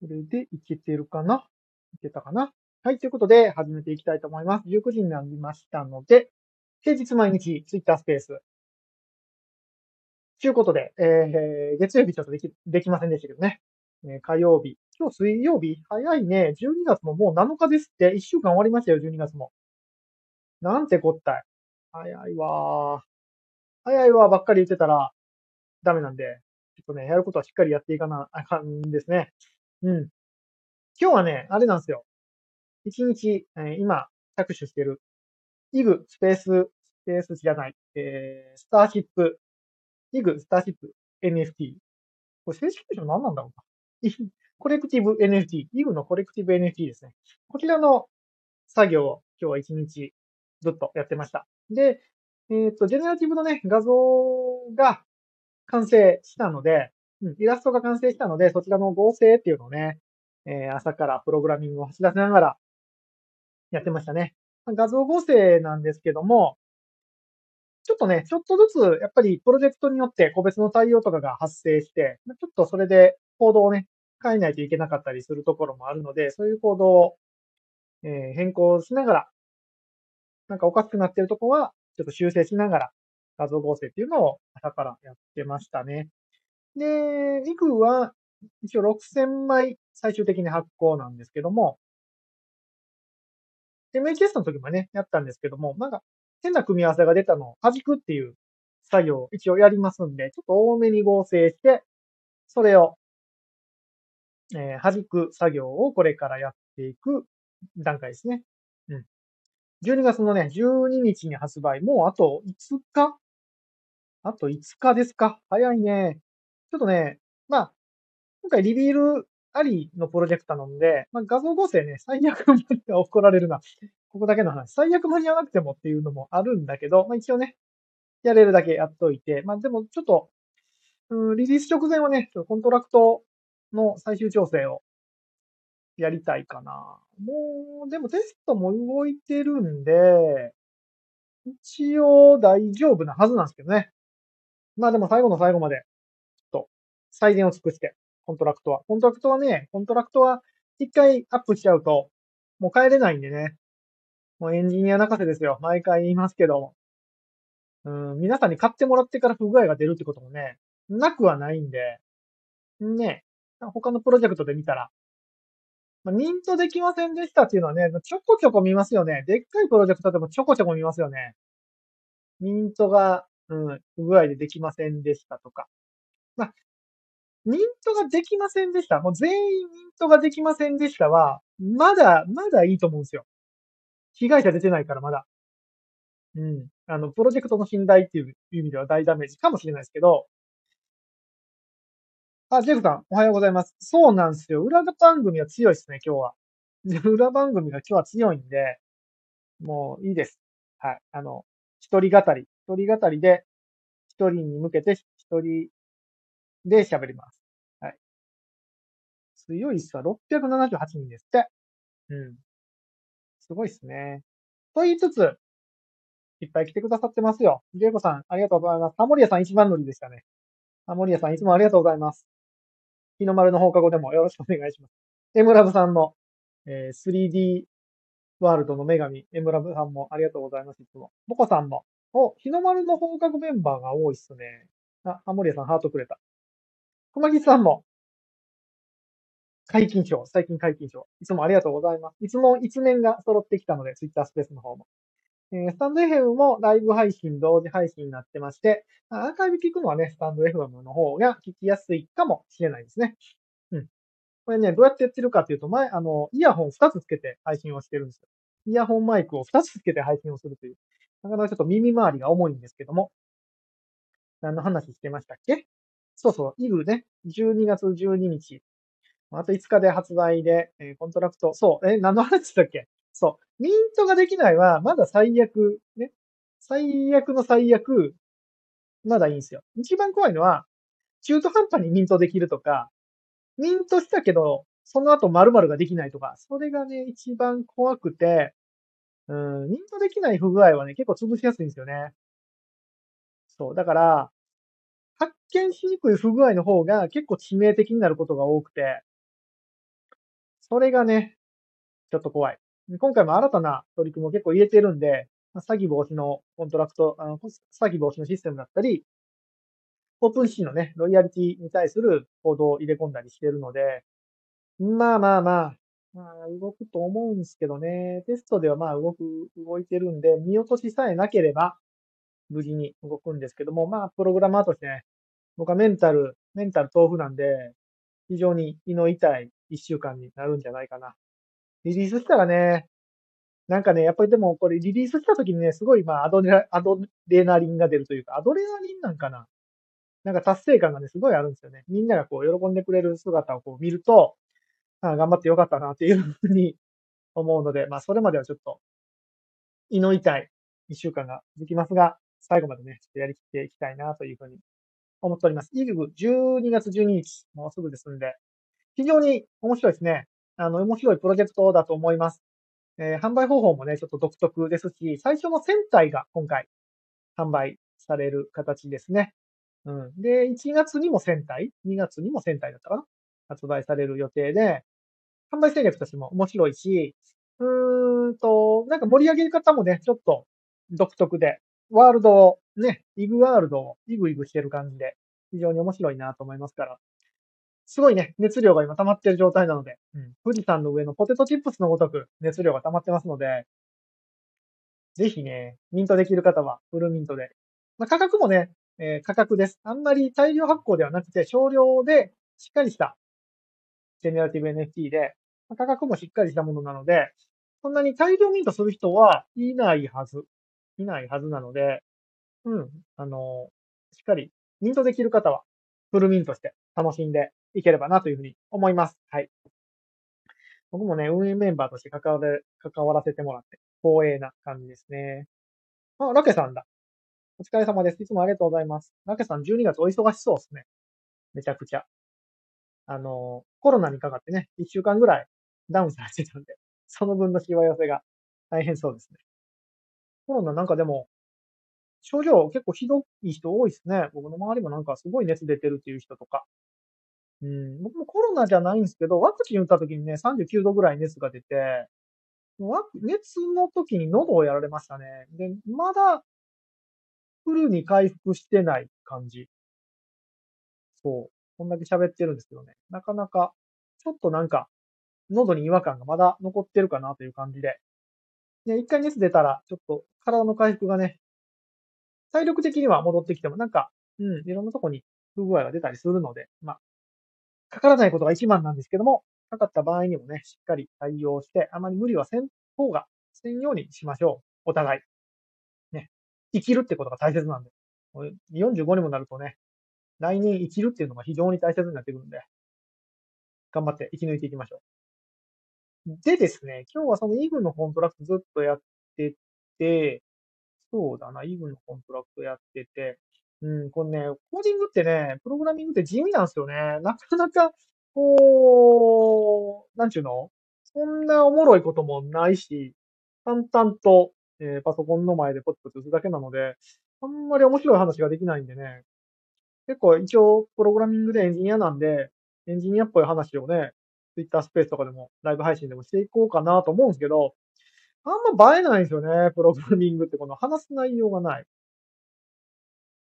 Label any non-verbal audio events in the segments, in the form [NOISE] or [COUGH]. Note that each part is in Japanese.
これでいけてるかな？いけたかな？はい、ということで始めていきたいと思います。19時になりましたので、平日毎日ツイッタースペース。ということで、えー、月曜日ちょっとでき、できませんでしたけどね。え、火曜日。今日水曜日？早いね。12月ももう7日ですって。1週間終わりましたよ、12月も。なんてこったい。早いわー。早いわーばっかり言ってたらダメなんで、ちょっとね、やることはしっかりやっていかなあかんですね。うん。今日はね、あれなんですよ。一日、えー、今、着手してる、イグスペース、スペースじゃない、えー、スターシップ、イグスターシップ NFT。これ正式名称何なんだろうか。[LAUGHS] コレクティブ NFT。イグのコレクティブ NFT ですね。こちらの作業を今日は一日ずっとやってました。で、えっ、ー、と、ジェネラティブのね、画像が完成したので、うん、イラストが完成したので、そちらの合成っていうのをね、えー、朝からプログラミングを走らせながらやってましたね。画像合成なんですけども、ちょっとね、ちょっとずつ、やっぱりプロジェクトによって個別の対応とかが発生して、ちょっとそれでコードをね、変えないといけなかったりするところもあるので、そういうコードを、え、変更しながら、なんかおかしくなってるとこは、ちょっと修正しながら画像合成っていうのを朝からやってましたね。で、リグは一応6000枚最終的に発行なんですけども、MA テストの時もね、やったんですけども、なんか変な組み合わせが出たのを弾くっていう作業を一応やりますんで、ちょっと多めに合成して、それを、えー、弾く作業をこれからやっていく段階ですね。うん。12月のね、12日に発売。もうあと5日？あと5日ですか？早いね。ちょっとね、まあ、今回リビールありのプロジェクトなので、まあ、画像合成ね、最悪までは怒られるな。ここだけの話。最悪間に合わなくてもっていうのもあるんだけど、まあ一応ね、やれるだけやっといて、まあでもちょっと、うん、リリース直前はね、コントラクトの最終調整をやりたいかな。もう、でもテストも動いてるんで、一応大丈夫なはずなんですけどね。まあでも最後の最後まで、ちょっと再現を尽くして、コントラクトは。コントラクトはね、コントラクトは一回アップしちゃうと、もう変えれないんでね。もうエンジニア泣かせですよ。毎回言いますけど。うん、皆さんに買ってもらってから不具合が出るってこともね、なくはないんで、ね、他のプロジェクトで見たら、まあ、ミントできませんでしたっていうのはね、ちょこちょこ見ますよね。でっかいプロジェクトでもちょこちょこ見ますよね。ミントが、うん、不具合でできませんでしたとか。まあ、ミントができませんでした。もう全員ミントができませんでしたは、まだ、まだいいと思うんですよ。被害者出てないからまだ。うん。あの、プロジェクトの信頼っていう意味では大ダメージかもしれないですけど、あ、ジェフさん、おはようございます。そうなんですよ。裏番組は強いですね、今日は。[LAUGHS] 裏番組が今日は強いんで、もういいです。はい。あの、一人語り。一人語りで、一人に向けて一人で喋ります。はい。強いっすわ。678人ですって。うん。すごいっすね。と言いつつ、いっぱい来てくださってますよ。ジェイコさん、ありがとうございます。タモリアさん一番乗りでしたね。タモリアさん、いつもありがとうございます。日の丸の放課後でもよろしくお願いします。エムラブさんの、えー、3D ワールドの女神、エムラブさんもありがとうございます。いつも。モコさんも。お、日の丸の放課後メンバーが多いっすね。あ、タモリアさんハートくれた。小牧さんも、解禁賞、最近解禁賞。いつもありがとうございます。いつも一面が揃ってきたので、ツイッタースペースの方も。えー、スタンド FM もライブ配信、同時配信になってまして、アーカイブ聞くのはね、スタンド FM の方が聞きやすいかもしれないですね。うん。これね、どうやってやってるかっていうと、前、あの、イヤホン2つつけて配信をしてるんですよ。イヤホンマイクを2つつけて配信をするという。なかなかちょっと耳周りが重いんですけども。何の話してましたっけ？そうそう、イグね、12月12日。あと5日で発売で、えー、コントラクト、そう、え、何の話だっけ？そう、ミントができないは、まだ最悪、ね。最悪の最悪、まだいいんですよ。一番怖いのは、中途半端にミントできるとか、ミントしたけど、その後〇〇ができないとか、それがね、一番怖くて、うん、ミントできない不具合はね、結構潰しやすいんですよね。そう、だから、発見しにくい不具合の方が結構致命的になることが多くて、それがね、ちょっと怖い。今回も新たな取り組みを結構入れてるんで、詐欺防止のコントラクト、あの詐欺防止のシステムだったり、オープンシーのね、ロイヤリティに対するコードを入れ込んだりしてるので、まあまあまあ、まあ、動くと思うんですけどね。テストではまあ動く、動いてるんで、見落としさえなければ、無事に動くんですけども、まあ、プログラマーとしてね、僕はメンタル、メンタル豆腐なんで、非常に胃の痛い一週間になるんじゃないかな。リリースしたらね、なんかね、やっぱりでもこれリリースした時にね、すごいまあアドレアドレナリンが出るというか、アドレナリンなんかななんか達成感がね、すごいあるんですよね。みんながこう喜んでくれる姿をこう見ると、あ頑張ってよかったなっていうふうに [LAUGHS] 思うので、まあそれまではちょっと胃の痛い一週間が続きますが、最後までね、ちょっとやりきっていきたいなというふうに思っております。イググ12月12日、もうすぐですんで、非常に面白いですね。あの、面白いプロジェクトだと思います。えー、販売方法もね、ちょっと独特ですし、最初の船体が今回販売される形ですね。うん。で、1月にも船体 ?2 月にも船体だったかな発売される予定で、販売戦略としても面白いし、うーんと、なんか盛り上げ方もね、ちょっと独特で、ワールドを、ね、イグワールドをイグイグしてる感じで、非常に面白いなと思いますから、すごいね、熱量が今溜まってる状態なので、うん、富士山の上のポテトチップスのごとく熱量が溜まってますので、ぜひね、ミントできる方はフルミントで。まあ、価格もね、えー、価格です。あんまり大量発行ではなくて少量でしっかりしたジェネラティブ NFT で、まあ、価格もしっかりしたものなので、そんなに大量ミントする人はいないはず。いないはずなので、うん、あの、しっかりミントできる方はフルミントして楽しんでいければなというふうに思います。はい。僕もね、運営メンバーとして関われ、関わらせてもらって、光栄な感じですね。あ、ラケさんだ。お疲れ様です。いつもありがとうございます。ラケさん12月お忙しそうですね。めちゃくちゃ。あの、コロナにかかってね、1週間ぐらいダウンされてたんで、その分のしわ寄せが大変そうですね。コロナなんかでも、症状結構ひどい人多いですね。僕の周りもなんかすごい熱出てるっていう人とか。うん、僕もコロナじゃないんですけど、ワクチン打った時にね、39度ぐらい熱が出て、熱の時に喉をやられましたね。で、まだ、フルに回復してない感じ。そう。こんだけ喋ってるんですけどね。なかなか、ちょっとなんか、喉に違和感がまだ残ってるかなという感じで。で、一回熱出たら、ちょっと体の回復がね、体力的には戻ってきても、なんか、うん、いろんなとこに不具合が出たりするので、まあ、かからないことが一番なんですけども、かかった場合にもね、しっかり対応して、あまり無理はせん方が、せんようにしましょう。お互い。ね。生きるってことが大切なんで。45にもなるとね、来年生きるっていうのが非常に大切になってくるんで、頑張って生き抜いていきましょう。でですね、今日はそのイーグのコントラクトずっとやってて、そうだな、イーグのコントラクトやってて、うん、このね、コーディングってね、プログラミングって地味なんですよね。なかなか、こう、なんちゅうの？そんなおもろいこともないし、淡々と、えー、パソコンの前でポツポツ打つだけなので、あんまり面白い話ができないんでね。結構一応、プログラミングでエンジニアなんで、エンジニアっぽい話をね、ツイッタースペースとかでも、ライブ配信でもしていこうかなと思うんですけど、あんま映えないんですよね、プログラミングってこの話す内容がない。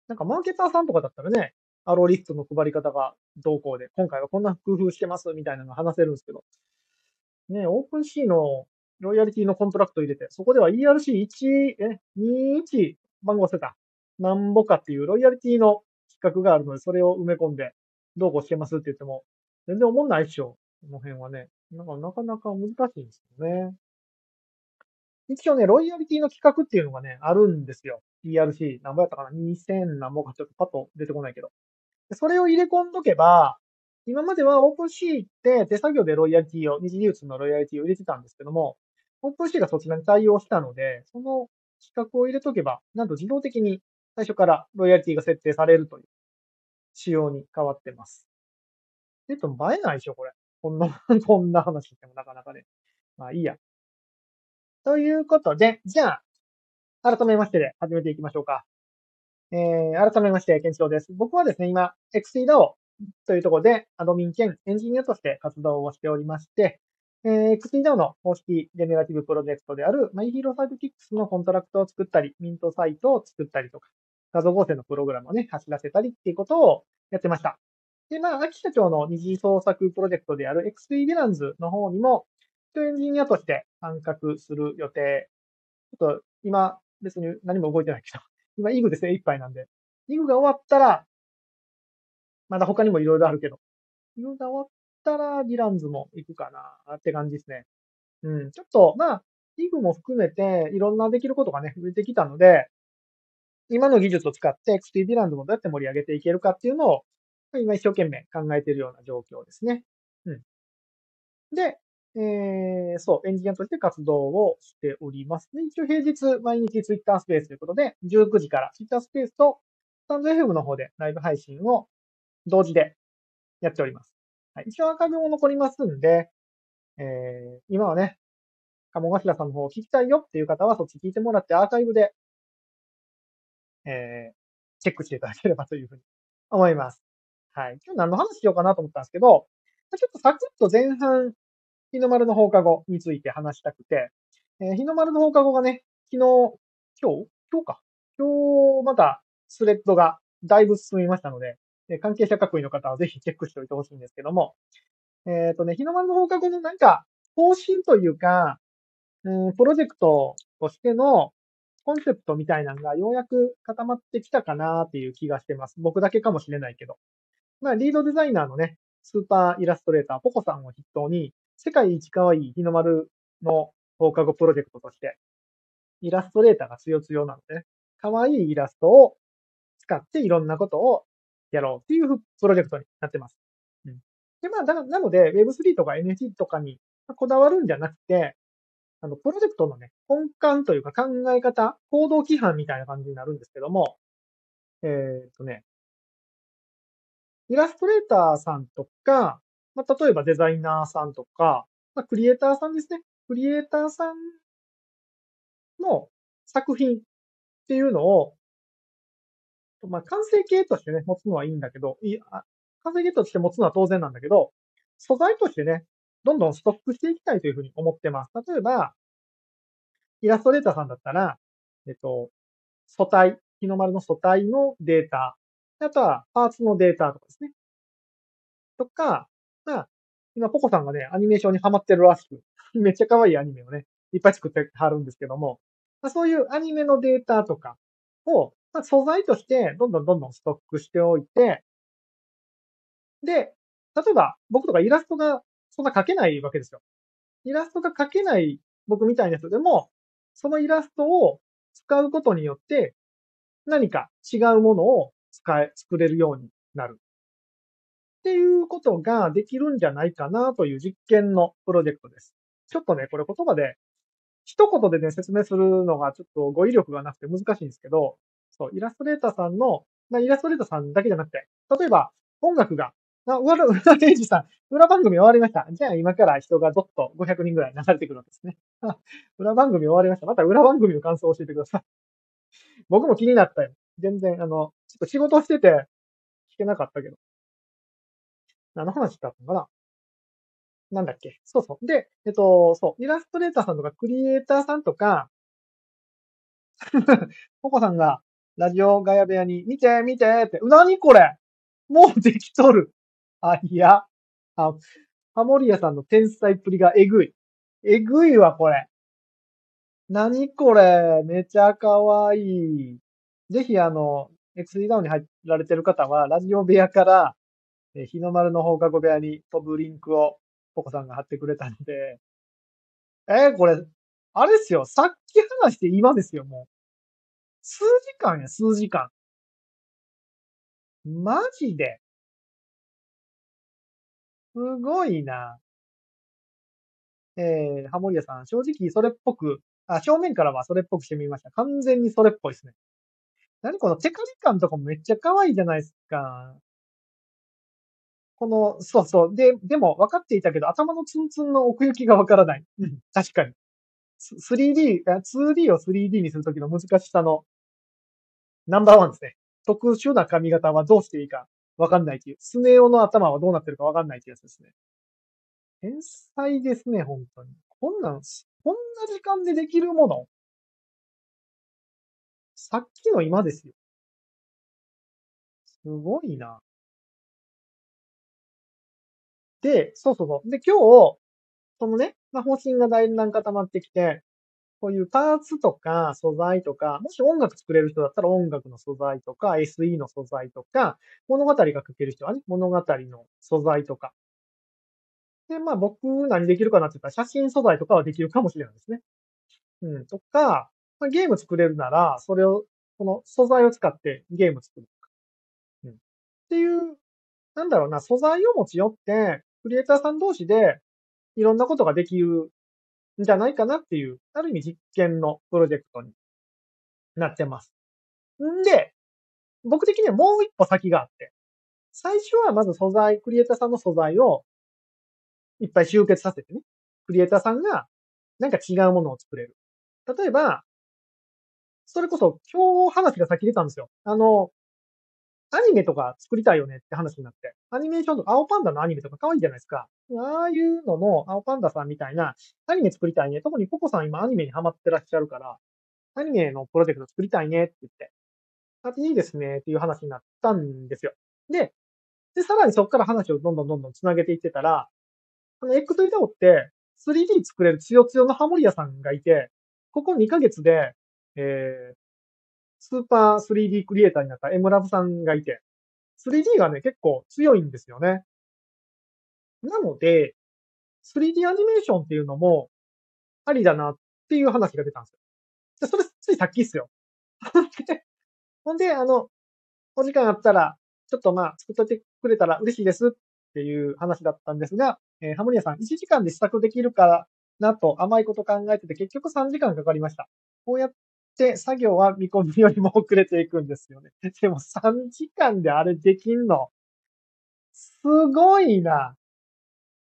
なんかマーケターさんとかだったらね、アローリストの配り方がどうこうで、今回はこんな工夫してますみたいなの話せるんですけど、ね、オープンシーのロイヤリティのコントラクト入れて、そこでは ERC1、え、21番号忘れた。なんぼかっていうロイヤリティの規格があるので、それを埋め込んで、どうこうしてますって言っても、全然おもんないっしょ。この辺はね。なんかなかなか難しいんですよね。一応ね、ロイヤリティの企画っていうのがね、あるんですよ。ERC、何ぼやったかな ?2000 何ぼかちょっとパッと出てこないけど。それを入れ込んどけば、今までは OpenC って手作業でロイヤリティを、二次流通のロイヤリティを入れてたんですけども、OpenC がそちらに対応したので、その企画を入れとけば、なんと自動的に最初からロイヤリティが設定されるという仕様に変わってます。えっと、映えないでしょ、これ。こんな、[LAUGHS] こんな話してもなかなかね。まあいいや。ということで、じゃあ、改めましてで始めていきましょうか。えー、改めまして、ケンチロウです。僕はですね、今、 XDAO というところで、アドミン兼エンジニアとして活動をしておりまして、えー、XDAO の公式ジェネラティブプロジェクトである MyHero Sidekicks のコントラクトを作ったり、ミントサイトを作ったりとか、画像合成のプログラムをね、走らせたりっていうことをやってました。で、まあ、秋社長の二次創作プロジェクトである XP ヴィランズの方にも、エンジニアとして参画する予定。ちょっと今、別に何も動いてないけど、[LAUGHS] 今、イグで精一杯なんで、イグが終わったら、まだ他にもいろいろあるけど、イグが終わったら、ヴィランズも行くかなって感じですね。うん。ちょっと、まあ、イグも含めて、いろんなできることがね、増えてきたので、今の技術を使って XT ヴィランズもどうやって盛り上げていけるかっていうのを、今一生懸命考えているような状況ですね。うん。で、えー、そう、エンジニアとして活動をしております。で、一応平日毎日ツイッタースペースということで、19時からツイッタースペースとスタンド FM の方でライブ配信を同時でやっております。はい、一応アーカイブも残りますんで、えー、今はね、鴨頭さんの方を聞きたいよっていう方はそっち聞いてもらってアーカイブで、えー、チェックしていただければというふうに思います。はい。今日何の話しようかなと思ったんですけど、ちょっとサクッと前半日の丸の放課後について話したくて、えー、日の丸の放課後がね、昨日、今日？今日か。今日、また、スレッドがだいぶ進みましたので、えー、関係者各位の方はぜひチェックしておいてほしいんですけども、えっ、ー、とね、日の丸の放課後のなんか、方針というか、うん、プロジェクトとしてのコンセプトみたいなのがようやく固まってきたかなっていう気がしてます。僕だけかもしれないけど。まあ、リードデザイナーのね、スーパーイラストレーター、ポコさんを筆頭に、世界一可愛い日の丸の放課後プロジェクトとして、イラストレーターが強強なので、ね、可愛いイラストを使っていろんなことをやろうっていうプロジェクトになってます。うん、で、まあ、だなので Web3 とか NFT とかにこだわるんじゃなくて、あの、プロジェクトのね、根幹というか考え方、行動規範みたいな感じになるんですけども、えー、っとね、イラストレーターさんとか、まあ、例えばデザイナーさんとか、まあ、クリエイターさんですね。クリエイターさんの作品っていうのを、まあ、完成形としてね、持つのはいいんだけど、い完成形として持つのは当然なんだけど、素材としてね、どんどんストックしていきたいというふうに思ってます。例えば、イラストレーターさんだったら、えっと、素体、日の丸の素体のデータ、あとはパーツのデータとかですね。とか、まあ、今、ポコさんがね、アニメーションにハマってるらしく、[LAUGHS] めっちゃ可愛いアニメをね、いっぱい作ってはるんですけども、まあ、そういうアニメのデータとかを、まあ、素材としてどんどんどんどんストックしておいて、で、例えば僕とかイラストがそんな描けないわけですよ。イラストが描けない僕みたいな人でも、そのイラストを使うことによって何か違うものを使え、作れるようになる。っていうことができるんじゃないかなという実験のプロジェクトです。ちょっとね、これ言葉で、一言でね、説明するのがちょっと語彙力がなくて難しいんですけど、そう、イラストレーターさんの、まあ、イラストレーターさんだけじゃなくて、例えば、音楽が、あ、裏、裏レイジさん、裏番組終わりました。じゃあ今から人がどっと500人ぐらい流れてくるわけですね。[LAUGHS] 裏番組終わりました。また裏番組の感想を教えてください。僕も気になったよ。全然、あの、ちょっと仕事してて聞けなかったけど。何の話だったのかななんだっけそうそう。で、えっと、そう、イラストレーターさんとかクリエイターさんとか、[LAUGHS] ココさんがラジオガヤ部屋に、見て、見てって、うなにこれもうできとる。あ、いや。あ、ハモリアさんの天才っぷりがえぐい。えぐいわ、これ。なにこれめちゃかわいい。ぜひ、あの、XD ダウンに入られてる方は、ラジオ部屋から、え日の丸の放課後部屋に飛ぶリンクを、ポコさんが貼ってくれたので、えー、これ、あれですよ。さっき話して今ですよ、もう。数時間や、数時間。マジですごいな。えー、ハモリアさん、正直それっぽく、あ、正面からはそれっぽくしてみました。完全にそれっぽいですね。何このテカリ感とかもめっちゃ可愛いじゃないですか。この、そうそう。で、でも分かっていたけど、頭のツンツンの奥行きが分からない。うん、確かに。3D、2D を 3D にするときの難しさのナンバーワンですね。特殊な髪型はどうしていいか分かんないっていう。スネ夫の頭はどうなってるか分かんないってやつですね。天才ですね、本当に。こんなん、こんな時間でできるものさっきの今ですよ。すごいな。で、そうそうそう。で、今日、そのね、まあ、方針がだいぶ固まってきて、こういうパーツとか素材とか、もし音楽作れる人だったら音楽の素材とか、SE の素材とか、物語が書ける人はね、物語の素材とか。で、まあ僕何できるかなって言ったら写真素材とかはできるかもしれないですね。うん、とか、まあ、ゲーム作れるなら、それを、この素材を使ってゲーム作るとか。うん。っていう、なんだろうな、素材を持ち寄って、クリエイターさん同士でいろんなことができるんじゃないかなっていう、ある意味実験のプロジェクトになってます。んで、僕的にはもう一歩先があって、最初はまず素材、クリエイターさんの素材をいっぱい集結させてね、クリエイターさんがなんか違うものを作れる。例えば、それこそ今日話が先出たんですよ。あの、アニメとか作りたいよねって話になって。アニメーションとか、青パンダのアニメとか可愛いじゃないですか。ああいうのの、青パンダさんみたいな、アニメ作りたいね。特にココさん今アニメにハマってらっしゃるから、アニメのプロジェクト作りたいねって言って。あ、いいですねっていう話になったんですよ。で、で、さらにそこから話をどんどんどんどん繋げていってたら、この X イダオって 3D 作れるつよつよのハモリアさんがいて、ここ2ヶ月で、えー、スーパー 3D クリエイターになった M ラブさんがいて、3D がね、結構強いんですよね。なので、3D アニメーションっていうのも、ありだなっていう話が出たんですよ。で、それ、ついさっきっすよ。ほ [LAUGHS] んで、あの、お時間あったら、ちょっとまあ、作っといてくれたら嬉しいですっていう話だったんですが、えー、ハモニアさん、1時間で試作できるからなと甘いこと考えてて、結局3時間かかりました。こうやっで、作業は見込みよりも遅れていくんですよね。[LAUGHS] でも3時間であれできんの。すごいな。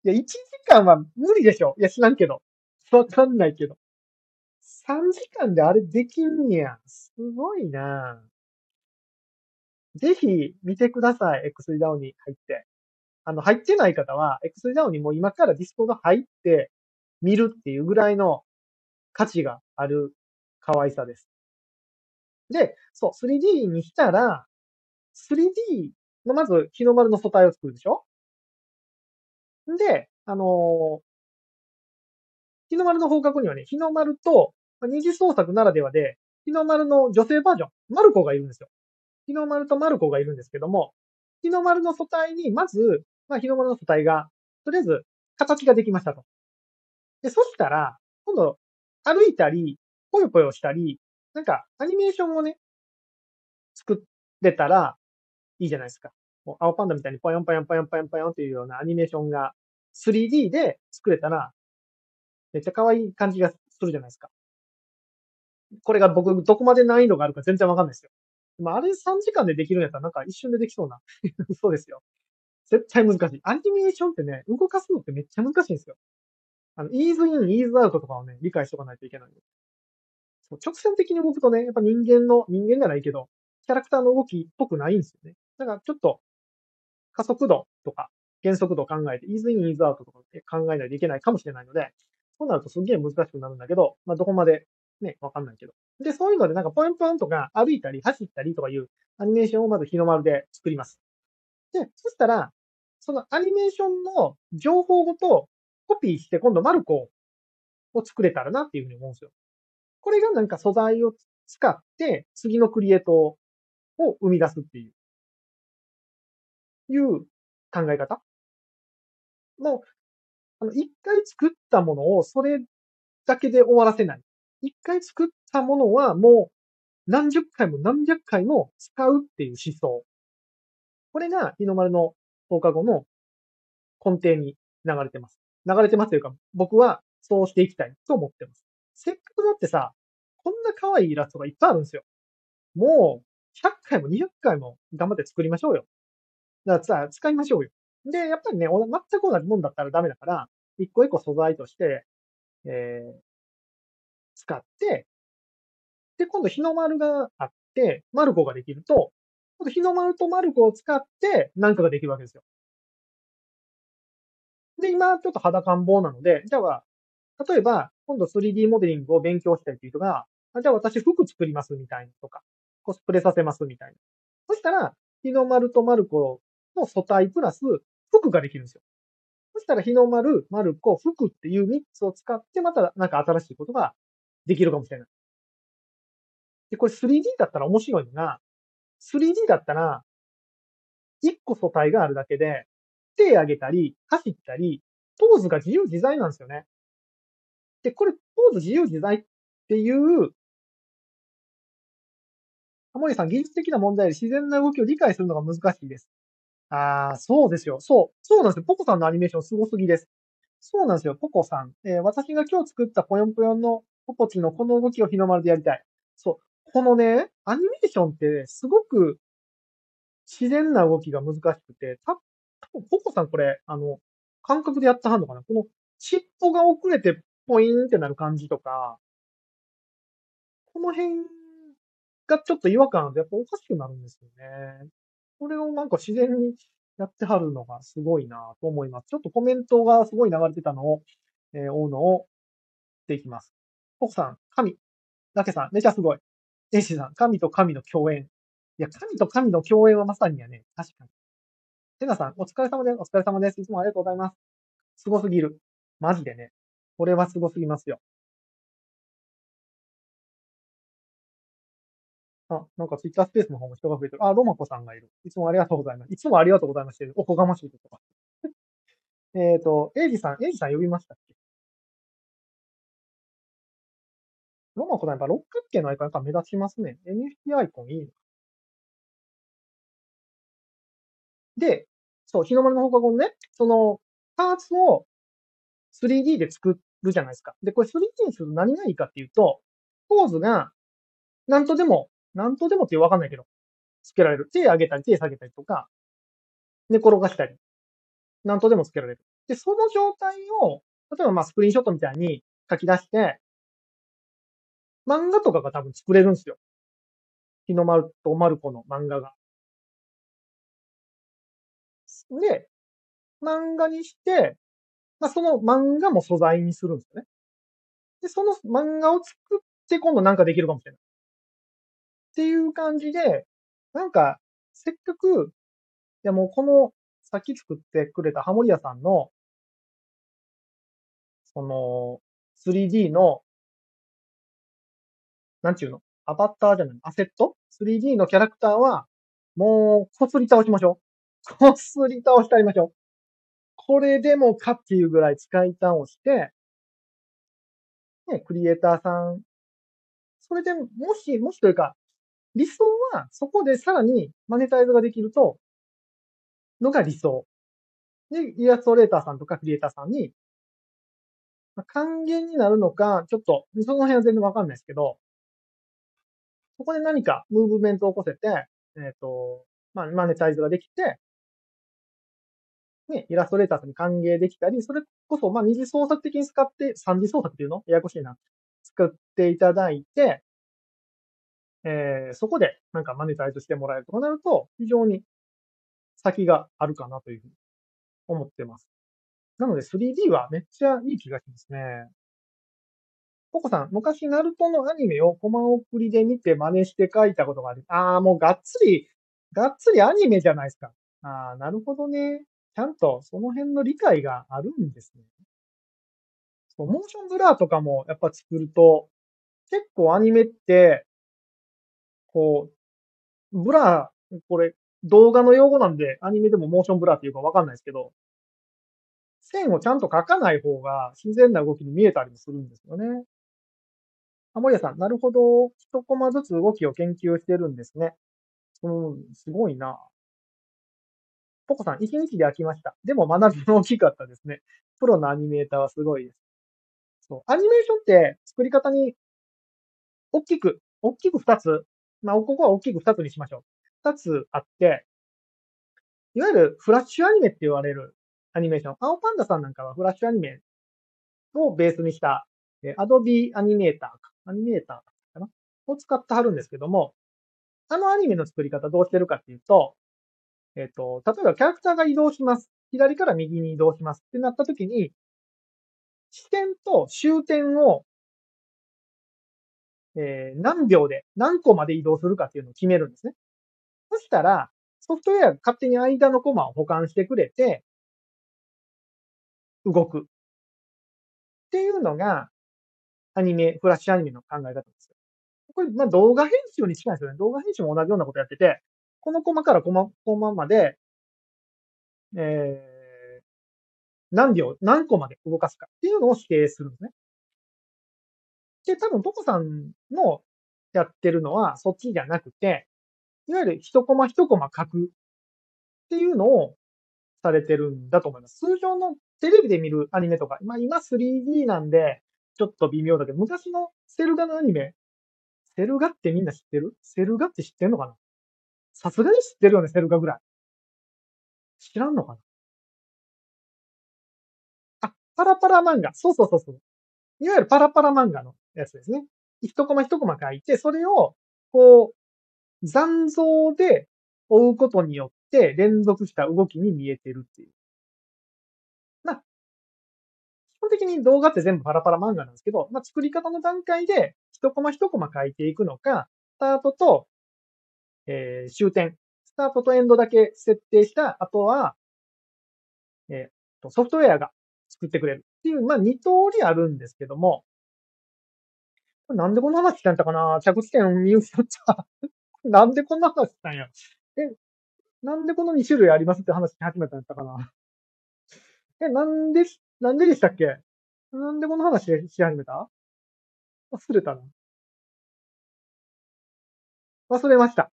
いや、1時間は無理でしょ。いや、知らんけど。わかんないけど。3時間であれできんや。すごいな。ぜひ見てください。 XDAO に入って。あの、入ってない方は、X ダウンにもう今からディスコード入って見るっていうぐらいの価値がある可愛さです。で、そう、3D にしたら、3D のまず日の丸の素体を作るでしょ？で、あのー、日の丸の方角にはね、日の丸と、二次創作ならではで、日の丸の女性バージョン、マルコがいるんですよ。日の丸とマルコがいるんですけども、日の丸の素体に、まず、まあ、日の丸の素体が、とりあえず、形ができましたと。で、そしたら、今度、歩いたり、ぽよぽよしたり、なんか、アニメーションをね、作れたらいいじゃないですか。もう青パンダみたいにぽよんぽよんぽよんぽよんぽよんっていうようなアニメーションが 3D で作れたら、めっちゃ可愛い感じがするじゃないですか。これが僕、どこまで難易度があるか全然わかんないですよ。でもあれ3時間でできるんやったらなんか一瞬でできそうな。[LAUGHS] そうですよ。絶対難しい。アニメーションってね、動かすのってめっちゃ難しいんですよ。あの、イーズイン、イーズアウトとかをね、理解しとかないといけない。直線的に動くとね、やっぱ人間の、人間じゃないけど、キャラクターの動きっぽくないんですよね。だからちょっと、加速度とか、減速度を考えて、イーズイン、イーズアウトとか考えないといけないかもしれないので、そうなるとすげえ難しくなるんだけど、まあ、どこまでね、わかんないけど。で、そういうのでなんかポインポンとか歩いたり走ったりとかいうアニメーションをまず日の丸で作ります。で、そしたら、そのアニメーションの情報ごとコピーして今度マルコを作れたらなっていうふうに思うんですよ。これがなんか素材を使って次のクリエイトを生み出すっていう、いう考え方？もう、あの、一回作ったものをそれだけで終わらせない。一回作ったものはもう何十回も何百回も使うっていう思想。これが日の丸の放課後の根底に流れてます。流れてますというか、僕はそうしていきたいと思ってます。せっかくだってさ、こんな可愛いイラストがいっぱいあるんですよ。もう、100回も200回も頑張って作りましょうよ。だからさ、使いましょうよ。で、やっぱりね、全く同じもんだったらダメだから、一個一個素材として、えー、使って、で、今度日の丸があって、マルコができると、今度日の丸とマルコを使って何かができるわけですよ。で、今ちょっと肌感棒なので、じゃあ、例えば、今度 3D モデリングを勉強したいという人が、じゃあ私服作りますみたいなとか、コスプレさせますみたいな。そしたら、日の丸と丸子の素体プラス服ができるんですよ。そしたら日の丸、丸子、服っていう3つを使ってまたなんか新しいことができるかもしれない。で、これ 3D だったら面白いのが、3D だったら、1個素体があるだけで、手上げたり、走ったり、ポーズが自由自在なんですよね。で、これ、ポーズ自由自在っていう、タモリさん、技術的な問題で自然な動きを理解するのが難しいです。ああ、そうですよ。そう。そうなんですよ。ポコさんのアニメーションすごすぎです。そうなんですよ。ポコさん。えー、私が今日作ったぽよんぽよんのポポチのこの動きを日の丸でやりたい。そう。このね、アニメーションってすごく自然な動きが難しくて、た、多分ポコさんこれ、あの、感覚でやったはんのかな？この尻尾が遅れてポインってなる感じとか、この辺がちょっと違和感あるとやっぱおかしくなるんですよね。これをなんか自然にやってはるのがすごいなと思います。ちょっとコメントがすごい流れてたのを、えー、追うのを、していきます。ココさん、神。ラケさん、めちゃすごい。エイシさん、神と神の共演。いや、神と神の共演はまさにやね、確かに。テナさん、お疲れ様です。お疲れ様です。いつもありがとうございます。すごすぎる。マジでね。これはすごすぎますよ。あ、なんかツイッタースペースの方も人が増えてる。あ、ロマコさんがいる。いつもありがとうございます。いつもありがとうございます。おこがましいとか。[LAUGHS] えっと、エイジさん、エイジさん呼びましたっけ？ロマコさんやっぱ六角形のアイコンやっぱ目立ちますね。NFT アイコンいいので、そう、日の丸の放課後ね、その、パーツを 3D で作っるじゃないですか。で、これ 3D にすると何がいいかっていうと、ポーズが、なんとでも、なんとでもってわかんないけど、つけられる。手上げたり手下げたりとか、寝転がしたり、なんとでもつけられる。で、その状態を、例えばまあスクリーンショットみたいに書き出して、漫画とかが多分作れるんですよ。日の丸と丸子の漫画が。で、漫画にして、まあ、その漫画も素材にするんですよね。で、その漫画を作って今度なんかできるかもしれない。っていう感じで、なんか、せっかく、いやもうこの、さっき作ってくれたハモリアさんの、その、3D の、なんちゅうの？アバターじゃないアセット ?3D のキャラクターは、もう、こすり倒しましょう。こすり倒してありましょう。これでもかっていうぐらい使い倒して、ね、クリエイターさん、それでもし、もしというか、理想はそこでさらにマネタイズができると、のが理想。で、イラストレーターさんとかクリエイターさんに、還元になるのか、ちょっと、その辺は全然わかんないですけど、そこで何かムーブメントを起こせて、えっ、ー、と、まあ、マネタイズができて、ね、イラストレーターさんに歓迎できたり、それこそ、まあ、二次創作的に使って、三次創作っていうの？ややこしいな。作っていただいて、えー、そこでなんかマネタイズしてもらえるとかなると、非常に先があるかなというふうに思ってます。なので 3D はめっちゃいい気がしますね。ポコさん、昔ナルトのアニメをコマ送りで見て真似して描いたことがある。ああ、もうがっつり、がっつりアニメじゃないですか。ああ、なるほどね。ちゃんとその辺の理解があるんですね。そう、モーションブラーとかもやっぱ作ると、結構アニメって、こう、ブラー、これ動画の用語なんでアニメでもモーションブラーっていうかわかんないですけど、線をちゃんと描かない方が自然な動きに見えたりもするんですよね。あ、森谷さん、なるほど。一コマずつ動きを研究してるんですね。うん、すごいな。ポコさん、一日で飽きました。でも学びも大きかったですね。プロのアニメーターはすごいです。そう。アニメーションって作り方に、大きく、大きく二つ。まあ、ここは大きく二つにしましょう。二つあって、いわゆるフラッシュアニメって言われるアニメーション。青パンダさんなんかはフラッシュアニメをベースにした、えアドビアニメーターか。アニメーターかな？を使ってはるんですけども、あのアニメの作り方どうしてるかっていうと、えっ、と、例えばキャラクターが移動します。左から右に移動しますってなった時に、視点と終点を、えー、何秒で何個まで移動するかっていうのを決めるんですね。そしたら、ソフトウェアが勝手に間のコマを保管してくれて、動く。っていうのが、アニメ、フラッシュアニメの考え方です。これ、まあ動画編集に近いですよね。動画編集も同じようなことやってて、このコマからコマ、コマまで、えー、何秒、何個まで動かすかっていうのを指定するんですね。で、多分、ポコさんのやってるのはそっちじゃなくて、いわゆる一コマ一コマ書くっていうのをされてるんだと思います。通常のテレビで見るアニメとか、まあ今 3D なんで、ちょっと微妙だけど、昔のセルガのアニメ、セルガってみんな知ってる？セルガって知ってんのかな？さすがに知ってるよね、セルガぐらい。知らんのかな？あ、パラパラ漫画。そうそうそうそう。いわゆるパラパラ漫画のやつですね。一コマ一コマ書いて、それを、こう、残像で追うことによって連続した動きに見えてるっていう。まあ、基本的に動画って全部パラパラ漫画なんですけど、まあ、作り方の段階で一コマ一コマ書いていくのか、スタートとえー、終点、スタートとエンドだけ設定した、あとは、えー、と、ソフトウェアが作ってくれるっていう、まあ、二通りあるんですけども、なんでこんな話したんだかな？着地点を見失った。[LAUGHS] なんでこんな話したんや？え、なんでこの2種類ありますって話し始めたんやったかな？え、なんで、なんででしたっけ？なんでこの話し始めた？忘れたな。忘れました。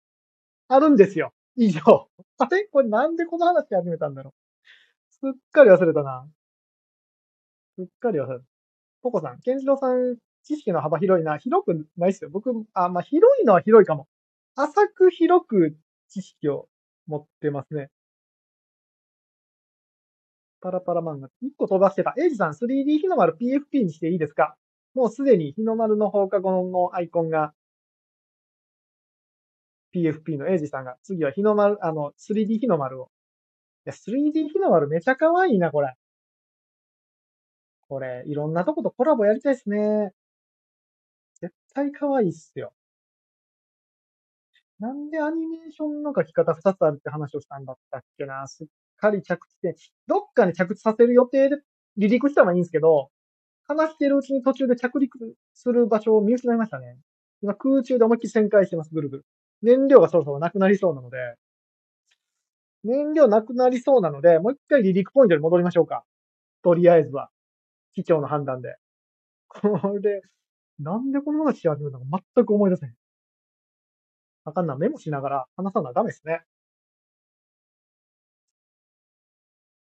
あるんですよ。以上。あれこれなんでこの話始めたんだろう。すっかり忘れたな。すっかり忘れた。ポコさん、ケンジロウさん、知識の幅広いな。広くないっすよ。僕、あ、まあ、広いのは広いかも。浅く広く知識を持ってますね。パラパラ漫画。一個飛ばしてた。エイジさん、3D 日の丸 PFP にしていいですか？もうすでに日の丸の放課後のアイコンが PFP のエイジさんが、次は日の丸、あの、3D 日の丸を。いや、3D 日の丸めちゃ可愛いな、これ。これ、いろんなとことコラボやりたいっすね。絶対可愛いっすよ。なんでアニメーションの書き方2つあるって話をしたんだったっけな。すっかり着地点。どっかに着地させる予定で離陸したらいいんですけど、話してるうちに途中で着陸する場所を見失いましたね。今空中で思いっきり旋回してます、ぐるぐる。燃料がそろそろなくなりそうなので、燃料なくなりそうなので、もう一回離陸ポイントに戻りましょうか。とりあえずは。機長の判断で。これ、なんでこの話し始めたのか全く思い出せへん。あかんな、メモしながら話さなダメですね。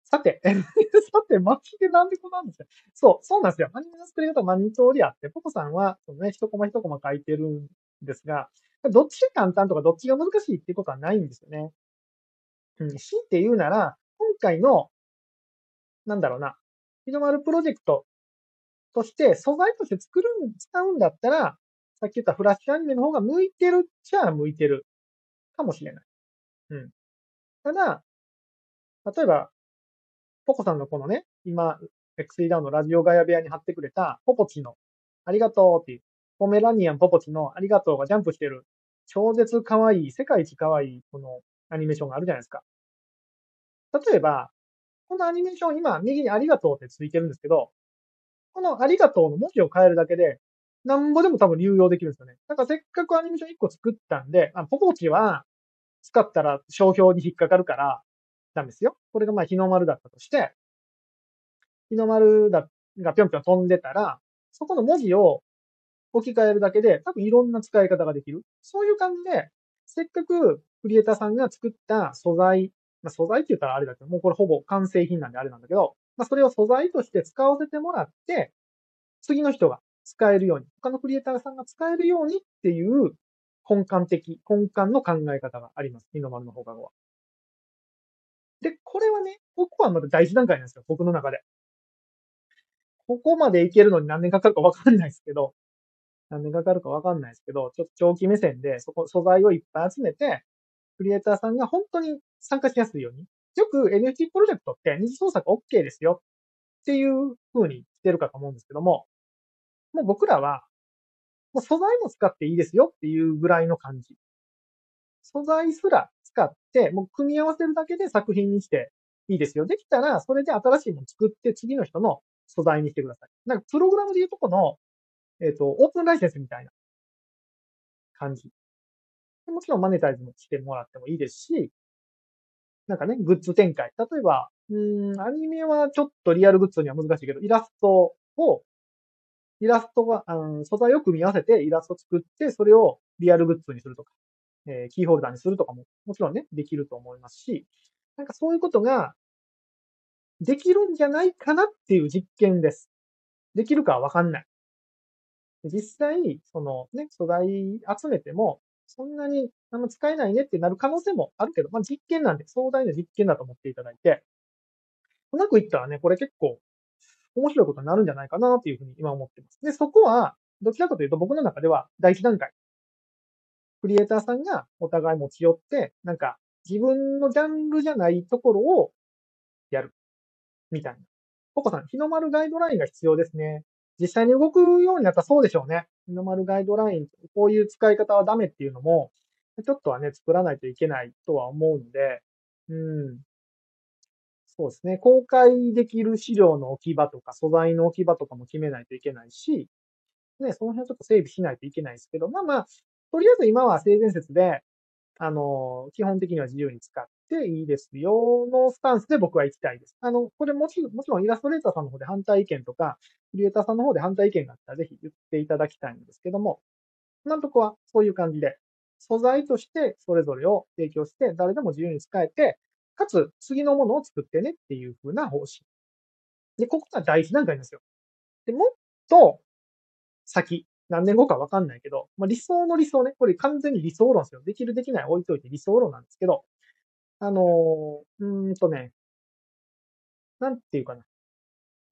さて、[LAUGHS] さて、巻きでなんでこなんですかそう、そうなんですよ。アニメの作り方は何通りあって、ポコさんは、そのね、一コマ一コマ書いてるんですが、どっちが簡単とかどっちが難しいっていうことはないんですよね。うん、強いて言うなら、今回の、なんだろうな、日の丸プロジェクトとして素材として作る、使うんだったら、さっき言ったフラッシュアニメの方が向いてるっちゃ向いてるかもしれない。うん。ただ、例えば、ポコさんのこのね、今、XE ダウンのラジオガヤ部屋に貼ってくれた、ポポチの、ありがとうっていう、ポメラニアンポポチのありがとうがジャンプしてる超絶可愛い、世界一可愛い、このアニメーションがあるじゃないですか。例えば、このアニメーション、今、右にありがとうってついてるんですけど、このありがとうの文字を変えるだけで、なんぼでも多分流用できるんですよね。だからせっかくアニメーション1個作ったんで、あポポチは使ったら商標に引っかかるからダメですよ。これがまあ日の丸だったとして、日の丸だがぴょんぴょん飛んでたら、そこの文字を置き換えるだけで、多分いろんな使い方ができる。そういう感じで、せっかくクリエイターさんが作った素材、まあ、素材って言ったらあれだけど、もうこれほぼ完成品なんであれなんだけど、まあ、それを素材として使わせてもらって、次の人が使えるように、他のクリエイターさんが使えるようにっていう根幹的、根幹の考え方があります。日の丸の放課後は。で、これはね、ここはまだ大事段階なんですよ。僕の中で。ここまでいけるのに何年かかるかわかんないですけど、何年かかるかわかんないですけど、ちょっと長期目線で、そこ、素材をいっぱい集めて、クリエイターさんが本当に参加しやすいように、よく NFT プロジェクトって二次創作 OK ですよっていう風にしてるかと思うんですけども、もう僕らは、もう素材も使っていいですよっていうぐらいの感じ。素材すら、もう組み合わせるだけで作品にしていいですよ。できたら、それで新しいもの作って次の人の素材にしてください。なんか、プログラムでいうとこの、えっ、ー、と、オープンライセンスみたいな感じ。もちろんマネタイズもしてもらってもいいですし、なんかね、グッズ展開。例えば、うん、アニメはちょっとリアルグッズには難しいけど、イラストを、イラストが、うん、素材を組み合わせてイラスト作って、それをリアルグッズにするとか、えー、キーホルダーにするとかも、もちろんね、できると思いますし、なんかそういうことが、できるんじゃないかなっていう実験です。できるかはわかんない。実際、そのね、素材集めても、そんなにあの使えないねってなる可能性もあるけど、まあ、実験なんで、壮大な実験だと思っていただいて、うまくいったらね、これ結構面白いことになるんじゃないかなっていうふうに今思ってます。で、そこは、どちらかというと僕の中では第一段階。クリエイターさんがお互い持ち寄って、なんか自分のジャンルじゃないところをやる。みたいな。ココさん、日の丸ガイドラインが必要ですね。実際に動くようになったらそうでしょうね。日の丸ガイドライン、こういう使い方はダメっていうのも、ちょっとはね、作らないといけないとは思うんで、うん。そうですね。公開できる資料の置き場とか、素材の置き場とかも決めないといけないし、ね、その辺はちょっと整備しないといけないですけど、まあまあ、とりあえず今は性善説で、あの、基本的には自由に使っていいですよのスタンスで僕は行きたいです。あの、これもちもちろんイラストレーターさんの方で反対意見とか、クリエイターさんの方で反対意見があったらぜひ言っていただきたいんですけども、今んとこはそういう感じで、素材としてそれぞれを提供して、誰でも自由に使えて、かつ次のものを作ってねっていう風な方針。で、ここが第一段階ですよ。で、もっと先、何年後かわかんないけど、まあ、理想の理想ね、これ完全に理想論ですよ。できるできない置いといて理想論なんですけど、あのー、うーんとね、なんていうかな。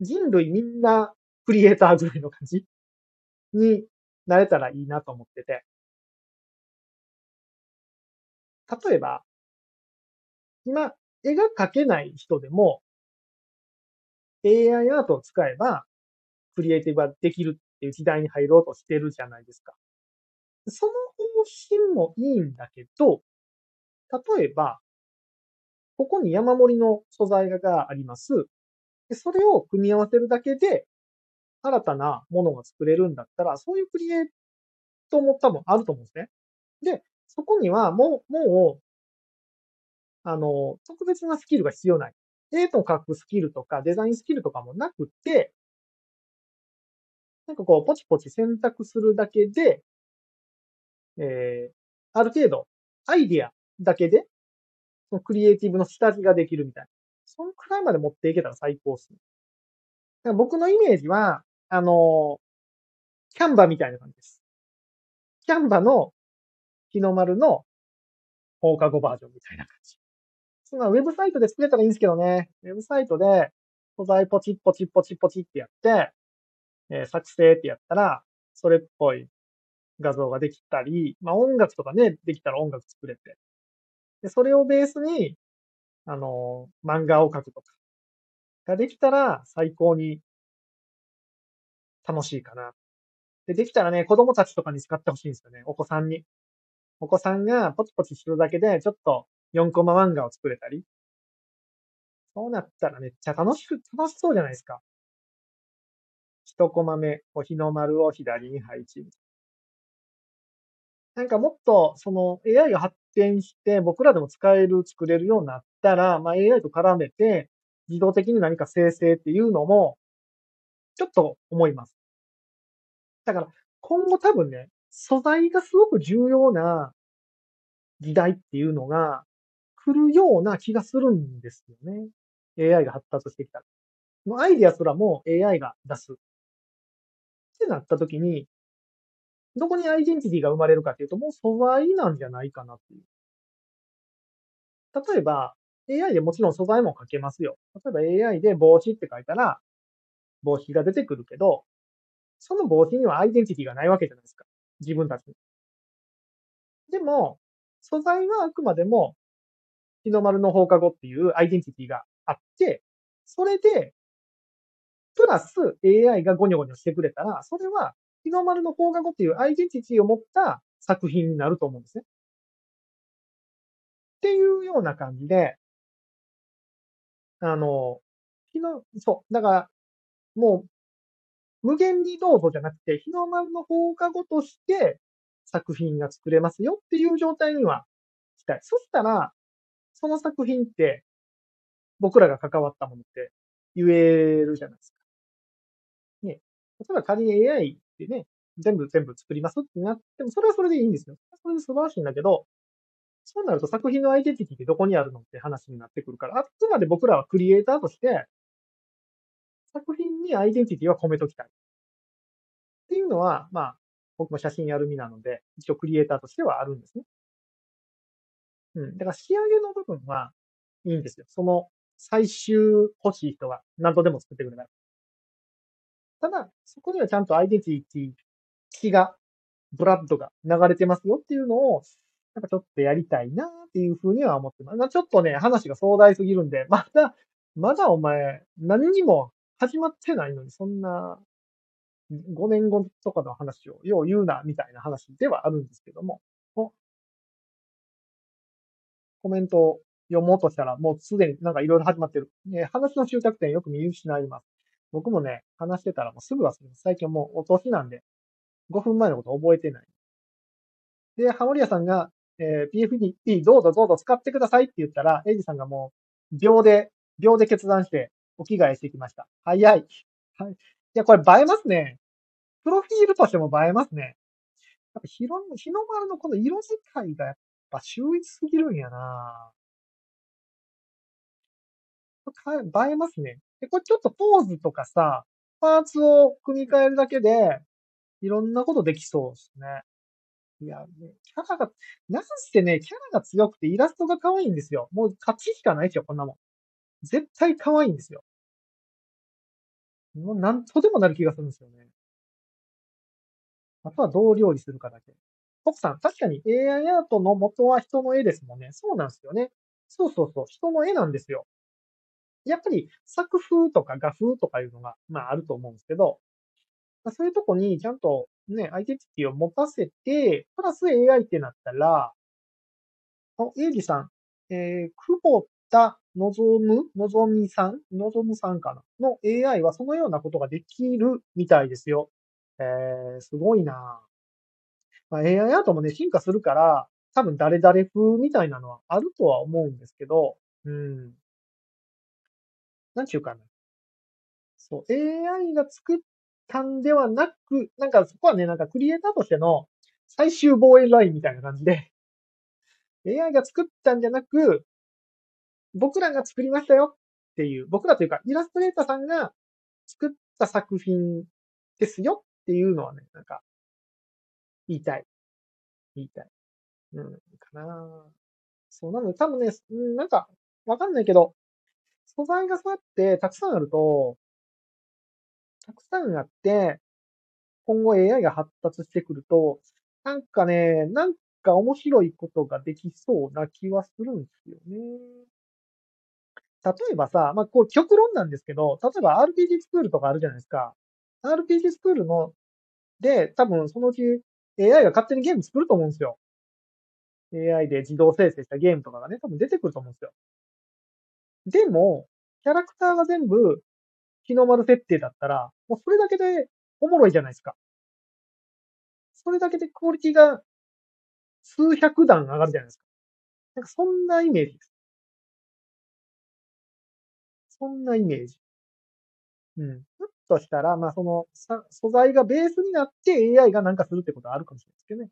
人類みんなクリエイターぐらいの感じになれたらいいなと思ってて。例えば、今、絵が描けない人でも、AI アートを使えば、クリエイティブができるっていう時代に入ろうとしてるじゃないですか。その方針もいいんだけど、例えば、ここに山盛りの素材があります。でそれを組み合わせるだけで、新たなものが作れるんだったら、そういうクリエイトも多分あると思うんですね。で、そこにはもう、もう、あの、特別なスキルが必要ない。絵と描くスキルとかデザインスキルとかもなくて、なんかこう、ポチポチ選択するだけで、えー、ある程度、アイディアだけで、そのクリエイティブの下地ができるみたいな。そのくらいまで持っていけたら最高っすね。だから僕のイメージは、あの、キャンバみたいな感じです。キャンバの日の丸の放課後バージョンみたいな感じ。そんなウェブサイトで作れたらいいんですけどね。ウェブサイトで素材ポチッポチッポチッポチってやって、え、作成ってやったら、それっぽい画像ができたり、まあ音楽とかね、できたら音楽作れて。で、それをベースに、あの、漫画を描くとか、ができたら最高に楽しいかな。で、できたらね、子供たちとかに使ってほしいんですよね。お子さんに。お子さんがポチポチするだけで、ちょっと4コマ漫画を作れたり。そうなったらめっちゃ楽しく、楽しそうじゃないですか。一コマ目、お日の丸を左に配置。なんかもっと、その AI が発展して僕らでも使える、作れるようになったら、まあ AI と絡めて、自動的に何か生成っていうのも、ちょっと思います。だから、今後多分ね、素材がすごく重要な時代っていうのが来るような気がするんですよね。AI が発達してきたら。アイディアすらも AI が出す。ってなった時に、どこにアイデンティティが生まれるかっていうと、もう素材なんじゃないかなっていう。例えば、AI でもちろん素材も書けますよ。例えば AI で帽子って書いたら、帽子が出てくるけど、その帽子にはアイデンティティがないわけじゃないですか。自分たちに。でも、素材はあくまでも日の丸の放課後っていうアイデンティティがあって、それで、プラス AI がゴニョゴニョしてくれたら、それは日の丸の放課後っていうアイデンティティを持った作品になると思うんですね。っていうような感じで、あの、日の、そう、だから、もう、無限にどうぞじゃなくて、日の丸の放課後として作品が作れますよっていう状態にはしたい。そしたら、その作品って、僕らが関わったものって言えるじゃないですか。例えば仮に AI でね、全部全部作りますってなっても、それはそれでいいんですよ。それで素晴らしいんだけど、そうなると作品のアイデンティティってどこにあるのって話になってくるから、あくまで僕らはクリエイターとして、作品にアイデンティティは込めときたい。っていうのは、まあ、僕も写真やる身なので、一応クリエイターとしてはあるんですね。うん。だから仕上げの部分はいいんですよ。その最終欲しい人が何とでも作ってくれない。ただ、そこにはちゃんとアイデンティティ、気が、ブラッドが流れてますよっていうのを、なんかちょっとやりたいなっていうふうには思ってます。ちょっとね、話が壮大すぎるんで、まだ、まだお前、何にも始まってないのに、そんな、5年後とかの話をよう言うな、みたいな話ではあるんですけども、コメントを読もうとしたら、もうすでになんかいろいろ始まってる。ね、話の終着点よく見失います。僕もね、話してたらもうすぐ忘れます。最近もうお年なんで、5分前のこと覚えてない。で、ハモリアさんが、えー、PFP どうぞどうぞ使ってくださいって言ったら、エイジさんがもう、秒で、秒で決断して、お着替えしてきました。早い。はい。いや、これ映えますね。プロフィールとしても映えますね。やっぱ日の、日の丸のこの色使いがやっぱ秀逸すぎるんやな映えますね。で、これちょっとポーズとかさ、パーツを組み替えるだけで、いろんなことできそうですね。いや、ね、キャラが、なんせね、キャラが強くてイラストが可愛いんですよ。もう勝ちしかないですよ、こんなもん。絶対可愛いんですよ。もうなんとでもなる気がするんですよね。あとはどう料理するかだけ。奥さん、確かに AI アートの元は人の絵ですもんね。そうなんですよね。そうそうそう、人の絵なんですよ。やっぱり作風とか画風とかいうのが、まああると思うんですけど、そういうとこにちゃんとね、アイデンティティを持たせて、プラス AI ってなったら、あ、エイジさん、えー、久保田のぞむのぞみさんのぞむさんかな？の AI はそのようなことができるみたいですよ。えー、すごいなまあ、AI アートもね、進化するから、多分誰々風みたいなのはあるとは思うんですけど、うん。なんちゅうかな。そう、AI が作ったんではなく、なんかそこはね、なんかクリエイターとしての最終防衛ラインみたいな感じで、[LAUGHS] AI が作ったんじゃなく、僕らが作りましたよっていう、僕らというか、イラストレーターさんが作った作品ですよっていうのはね、なんか、言いたい。言いたい。うん、かなそうなので、多分ね、なんか、わかんないけど、素材がそうやってたくさんあると、たくさんあって、今後 AI が発達してくると、なんかね、なんか面白いことができそうな気はするんですよね。例えばさ、まあ、こう極論なんですけど、例えば RPG スクールとかあるじゃないですか。RPG スクールの、で、多分そのうち AI が勝手にゲーム作ると思うんですよ。AI で自動生成したゲームとかがね、多分出てくると思うんですよ。でも、キャラクターが全部、日の丸設定だったら、もうそれだけでおもろいじゃないですか。それだけでクオリティが数百段上がるじゃないですか。なんかそんなイメージです。そんなイメージ。うん。ひょっとしたら、まあその、さ素材がベースになって AI がなんかするってことはあるかもしれないですけどね。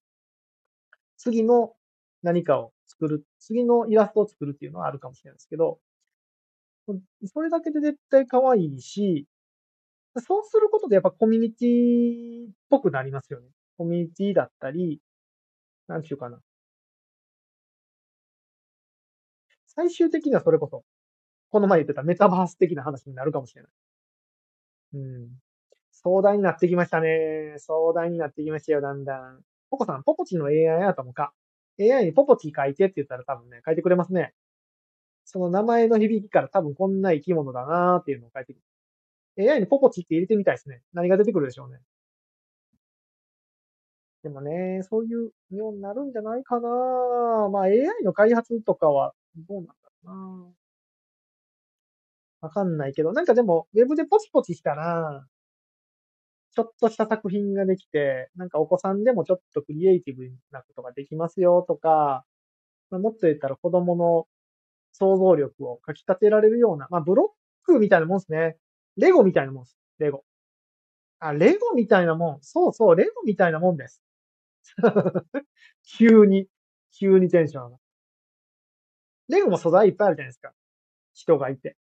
次の何かを作る、次のイラストを作るっていうのはあるかもしれないですけど、それだけで絶対可愛いし、そうすることでやっぱコミュニティっぽくなりますよね。コミュニティだったり、なんちゅうかな。最終的にはそれこそ、この前言ってたメタバース的な話になるかもしれない。うん。壮大になってきましたね。壮大になってきましたよ、だんだん。ポコさん、ポポチの AI アートもか。AI にポポチ書いてって言ったら多分ね、書いてくれますね。その名前の響きから多分こんな生き物だなーっていうのを書いてくる。AI にポポチって入れてみたいですね。何が出てくるでしょうね。でもね、そういうようになるんじゃないかなまあ AI の開発とかはどうなんだろうなわかんないけど、なんかでも、ウェブでポチポチしたら、ちょっとした作品ができて、なんかお子さんでもちょっとクリエイティブなことができますよとか、まあ、もっと言ったら子供の想像力をかき立てられるような、まあブロックみたいなもんですね。レゴみたいなもんです。レゴ。あ、レゴみたいなもん。そうそう、レゴみたいなもんです。[LAUGHS] 急に、急にテンション上がる。レゴも素材いっぱいあるじゃないですか。人がいて。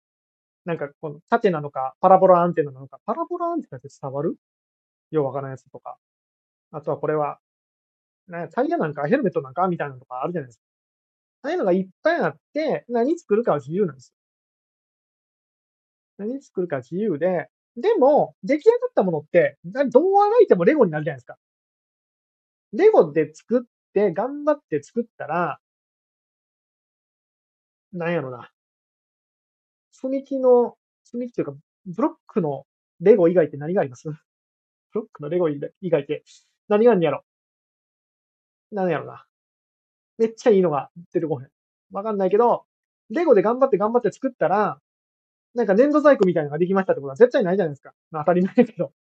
なんか、この縦なのか、パラボラアンテナなのか、パラボラアンテナって伝わる？ようわからんやつとか。あとはこれは、ね、タイヤなんかヘルメットなんかみたいなのとかあるじゃないですか。ああいうのがいっぱいあって、何作るかは自由なんですよ。何作るかは自由で、でも、出来上がったものって、どうあがいてもレゴになるじゃないですか。レゴで作って、頑張って作ったら、なんやろな。積み木の、積み木というか、ブロックのレゴ以外って何があります？ブロックのレゴ以外って何があるんやろ？何やろな。めっちゃいいのが出てこへん。わかんないけど、レゴで頑張って頑張って作ったら、なんか粘土細工みたいなのができましたってことは絶対ないじゃないですか。ま当たり前だけど。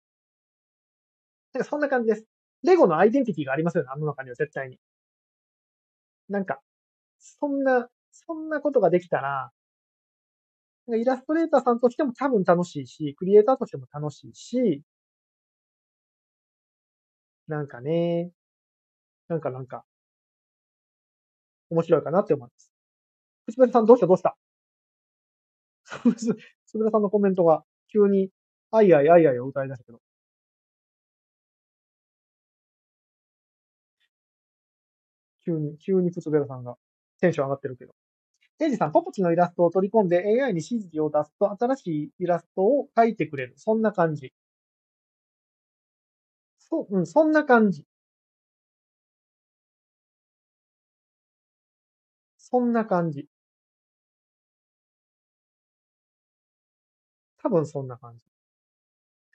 なんかそんな感じです。レゴのアイデンティティがありますよね、あの中には絶対に。なんか、そんな、そんなことができたら、イラストレーターさんとしても多分楽しいし、クリエイターとしても楽しいし、なんかね、なんかなんか、面白いかなって思います。藤村さんどうした？どうした？すぶらさんのコメントが急に、あいあいあいあいを歌い出したけど。急に、急にプツベラさんがテンション上がってるけど。エイジさん、ポポチのイラストを取り込んで AI に指示を出すと新しいイラストを描いてくれる。そんな感じ。そう、うん、そんな感じ。そんな感じ。多分そんな感じ。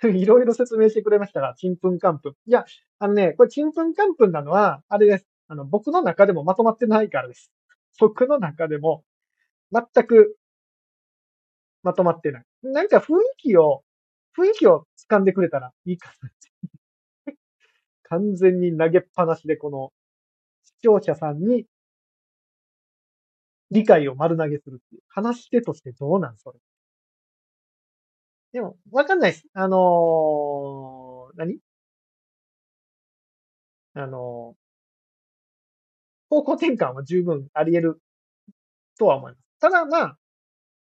いろいろ説明してくれましたが、ちんぷんかんぷん。いや、あのね、これちんぷんかんぷんなのは、あれです。あの、僕の中でもまとまってないからです。[LAUGHS] 僕の中でも、全く、まとまってない。なんか雰囲気を、雰囲気を掴んでくれたらいいかな。[LAUGHS] 完全に投げっぱなしでこの、視聴者さんに、理解を丸投げするっていう。話し手としてどうなんそれ。でも、わかんないです。あのー、何？あのー、方向転換は十分あり得るとは思います。ただまあ、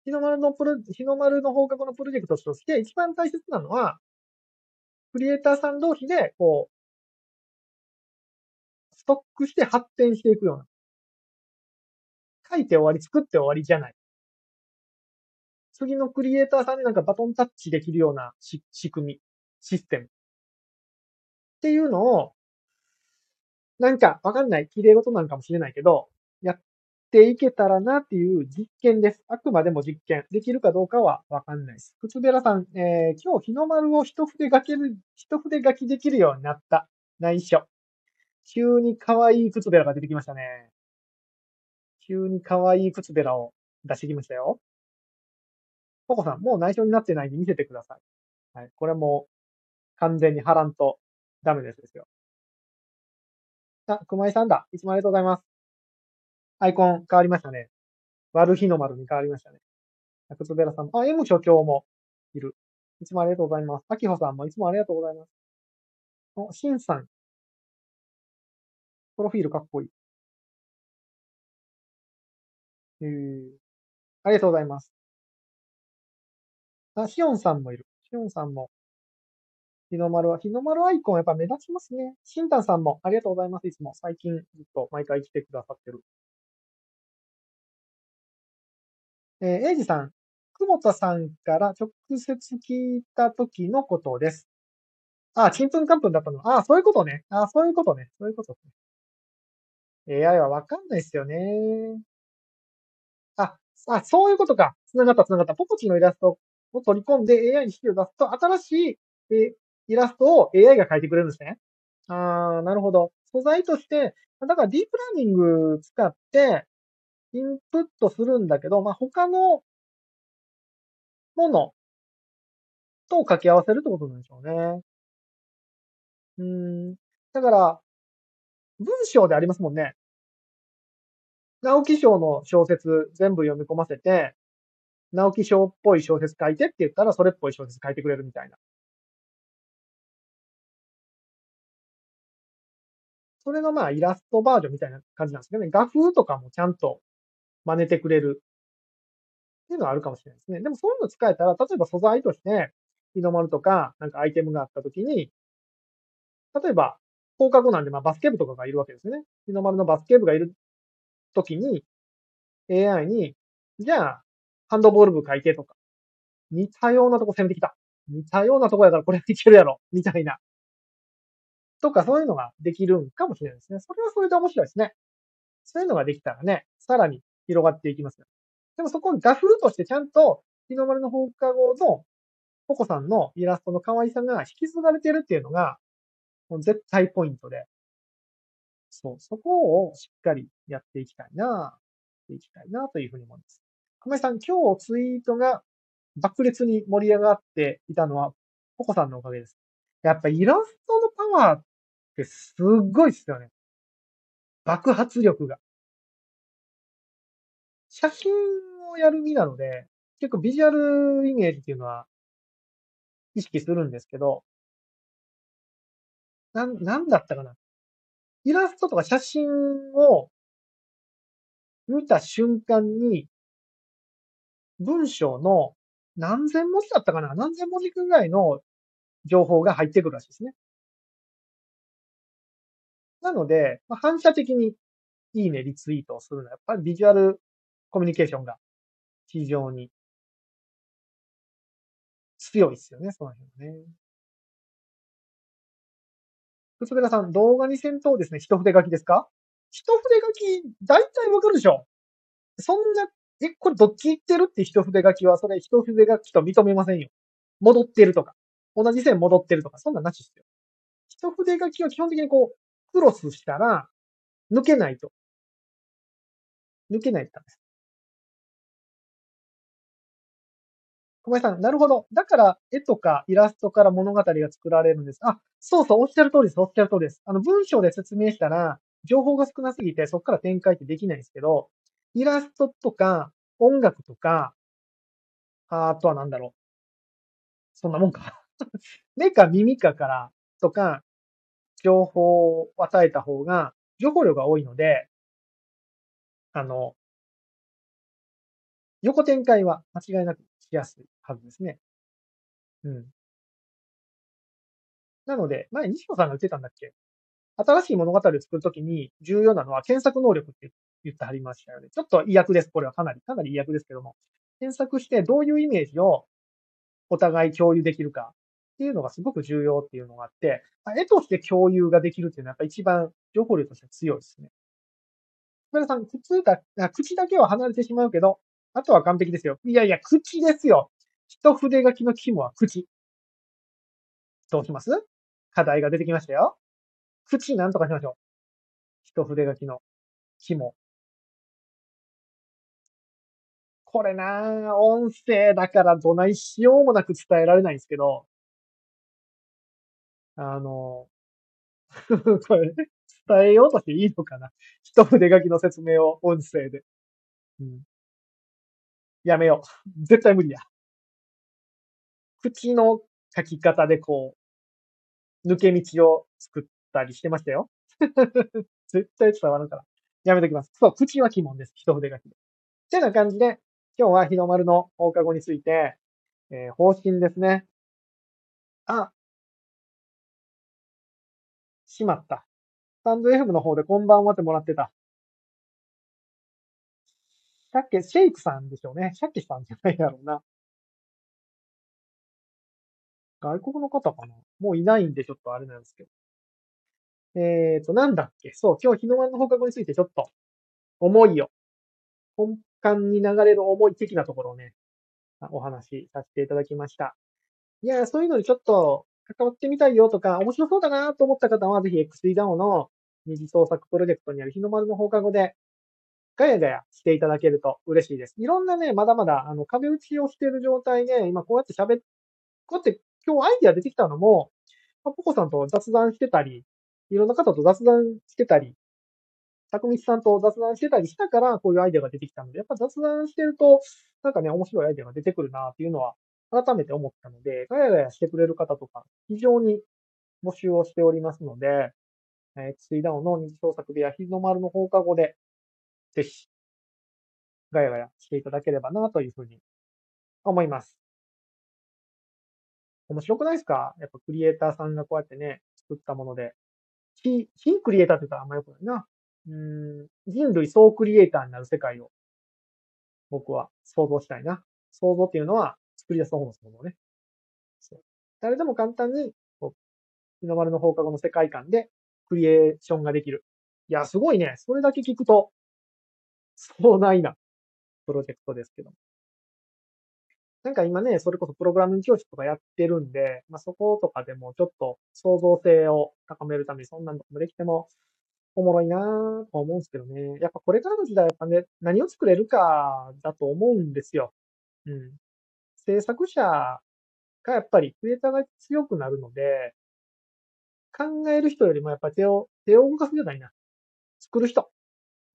日の丸のプロ、日の丸の放課後のプロジェクトとして一番大切なのは、クリエイターさん同士で、こう、ストックして発展していくような。書いて終わり、作って終わりじゃない。次のクリエイターさんになんかバトンタッチできるような仕組み、システム。っていうのを、なんかわかんない、綺麗事なんかもしれないけど、やっていけたらなっていう実験です。あくまでも実験。できるかどうかはわかんないです。靴べらさん、えー、今日日の丸を一筆書ける、一筆書きできるようになった。内緒。急に可愛い靴べらが出てきましたね。急に可愛い靴べらを出してきましたよ。ココさん、もう内緒になってないんで見せてください。はい。これも完全に貼らんとダメですですよ。あ、熊井さんだ。いつもありがとうございます。アイコン変わりましたね。悪日の丸に変わりましたね。つべらさんも、あ、M 所長もいる。いつもありがとうございます。あきほさんもいつもありがとうございます。お、しんさん。プロフィールかっこいい。えー、ありがとうございます。あ、シオンさんもいる。シオンさんも。日の丸は、日の丸アイコンやっぱ目立ちますね。シンタンさんもありがとうございます。いつも最近ずっと毎回来てくださってる。えー、エイジさん、久保田さんから直接聞いた時のことです。あ、ちんぷんかんぷんだったの。あ、そういうことね。あ、そういうことね。そういうことね。AI はわかんないっすよね。あ、そういうことか。繋がった繋がった。ポコチのイラストを取り込んで AI に指示を出すと、新しい、えイラストを AI が描いてくれるんですね。あー、なるほど。素材として、だからディープラーニング使って、インプットするんだけど、まあ、他のものと掛け合わせるってことなんでしょうね。うん。だから、文章でありますもんね。直木賞の小説全部読み込ませて、直木賞っぽい小説書いてって言ったら、それっぽい小説書いてくれるみたいな。それのまあイラストバージョンみたいな感じなんですけどね。画風とかもちゃんと真似てくれるっていうのはあるかもしれないですね。でもそういうの使えたら、例えば素材として、日の丸とか、なんかアイテムがあったときに、例えば、放課後なんで、まあバスケ部とかがいるわけですよね。日の丸のバスケ部がいるときに、AI に、じゃあ、ハンドボール部書いてとか、似たようなとこ攻めてきた。似たようなとこやからこれいけるやろ。みたいな。とか、そういうのができるんかもしれないですね。それはそれで面白いですね。そういうのができたらね、さらに広がっていきますよ。でもそこを画風としてちゃんと、日の丸の放課後のポコさんのイラストの可愛さが引き継がれてるっていうのが、もう絶対ポイントで。そう、そこをしっかりやっていきたいな、やっていきたいなというふうに思います。熊井さん、今日ツイートが爆裂に盛り上がっていたのは、ポコさんのおかげです。やっぱイラストのパワーってすっごいっすよね。爆発力が。写真をやる身なので、結構ビジュアルイメージっていうのは意識するんですけど、なん、なんだったかな。イラストとか写真を見た瞬間に、文章の何千文字だったかな？何千文字くらいの情報が入ってくるらしいですね。なので、まあ、反射的にいいね、リツイートをするのは、やっぱりビジュアルコミュニケーションが非常に強いですよね、その辺はね。くつべらさん、動画に戦闘ですね。一筆書きですか？一筆書き、大体わかるでしょそんな、え、これどっち行ってるって一筆書きは、それ一筆書きと認めませんよ。戻ってるとか。同じ線戻ってるとか、そんなんなしですよ。一筆書きは基本的にこう、クロスしたら、抜けないと。抜けないって言ったんです。小林さん、なるほど。だから、絵とかイラストから物語が作られるんです。あ、そうそう、おっしゃる通りです。おっしゃる通りです。あの、文章で説明したら、情報が少なすぎて、そこから展開ってできないんですけど、イラストとか、音楽とか、あとはなんだろう。そんなもんか。[LAUGHS] 目か耳かからとか、情報を与えた方が、情報量が多いので、あの、横展開は間違いなくしやすいはずですね。うん。なので、前西野さんが言ってたんだっけ？新しい物語を作るときに重要なのは検索能力って言ってはりましたよね。ちょっと意訳です。これはかなり、かなり意訳ですけども。検索してどういうイメージをお互い共有できるかっていうのがすごく重要っていうのがあって、絵として共有ができるっていうのはやっぱ一番情報量として強いですね。皆さん、口だ、口だけは離れてしまうけど、あとは完璧ですよ。いやいや、口ですよ。一筆書きの肝は口。どうします？課題が出てきましたよ。口なんとかしましょう。一筆書きの肝。これな音声だからどないしようもなく伝えられないんですけど、あの、[LAUGHS] これ、伝えようとしていいのかな？一筆書きの説明を音声で。うん。やめよう。絶対無理や。口の書き方でこう、抜け道を作ったりしてましたよ。[LAUGHS] 絶対伝わるから。やめときます。そう、口は鬼門です。一筆書きで。ってな感じで、今日は日の丸の放課後について、えー、方針ですね。あ、しまった。スタンド FM の方でこんばんはってもらってた。シャッケ、シェイクさんでしょうね。シャッケさんじゃないだろうな。外国の方かな？もういないんでちょっとあれなんですけど。えーと、なんだっけ？そう、今日日の丸の放課後についてちょっと、思いを、間に流れる思い的なところをね、お話しさせていただきました。いや、そういうのにちょっと関わってみたいよとか、面白そうだなと思った方は、ぜひ XDAO の二次創作プロジェクトにある日の丸の放課後で、ガヤガヤしていただけると嬉しいです。いろんなね、まだまだ、あの、壁打ちをしている状態で、今こうやって喋っ、こうやって今日アイディア出てきたのも、ポコさんと雑談してたり、いろんな方と雑談してたり、たくみさんと雑談してたりしたから、こういうアイデアが出てきたので、やっぱ雑談してると、なんかね、面白いアイデアが出てくるなっていうのは、改めて思ったので、ガヤガヤしてくれる方とか、非常に募集をしておりますので、えー、ツイダウンの日創作部屋日の丸の放課後で、ぜひ、ガヤガヤしていただければなというふうに思います。面白くないですか？やっぱクリエイターさんがこうやってね、作ったもので。非、非クリエイターって言ったらあんまよくないな。うん、人類総クリエイターになる世界を、僕は想像したいな。想像っていうのは、作り出す方のものね。そう誰でも簡単に、こう、日の丸の放課後の世界観で、クリエーションができる。いや、すごいね。それだけ聞くと、壮大なプロジェクトですけど。なんか今ね、それこそプログラム教室とかやってるんで、まあ、そことかでもちょっと創造性を高めるためにそんなのもできてもおもろいなぁと思うんですけどね。やっぱこれからの時代やっぱね、何を作れるかだと思うんですよ。うん。制作者がやっぱりクリエイターが強くなるので、考える人よりもやっぱ手を、手を動かすんじゃないな。作る人。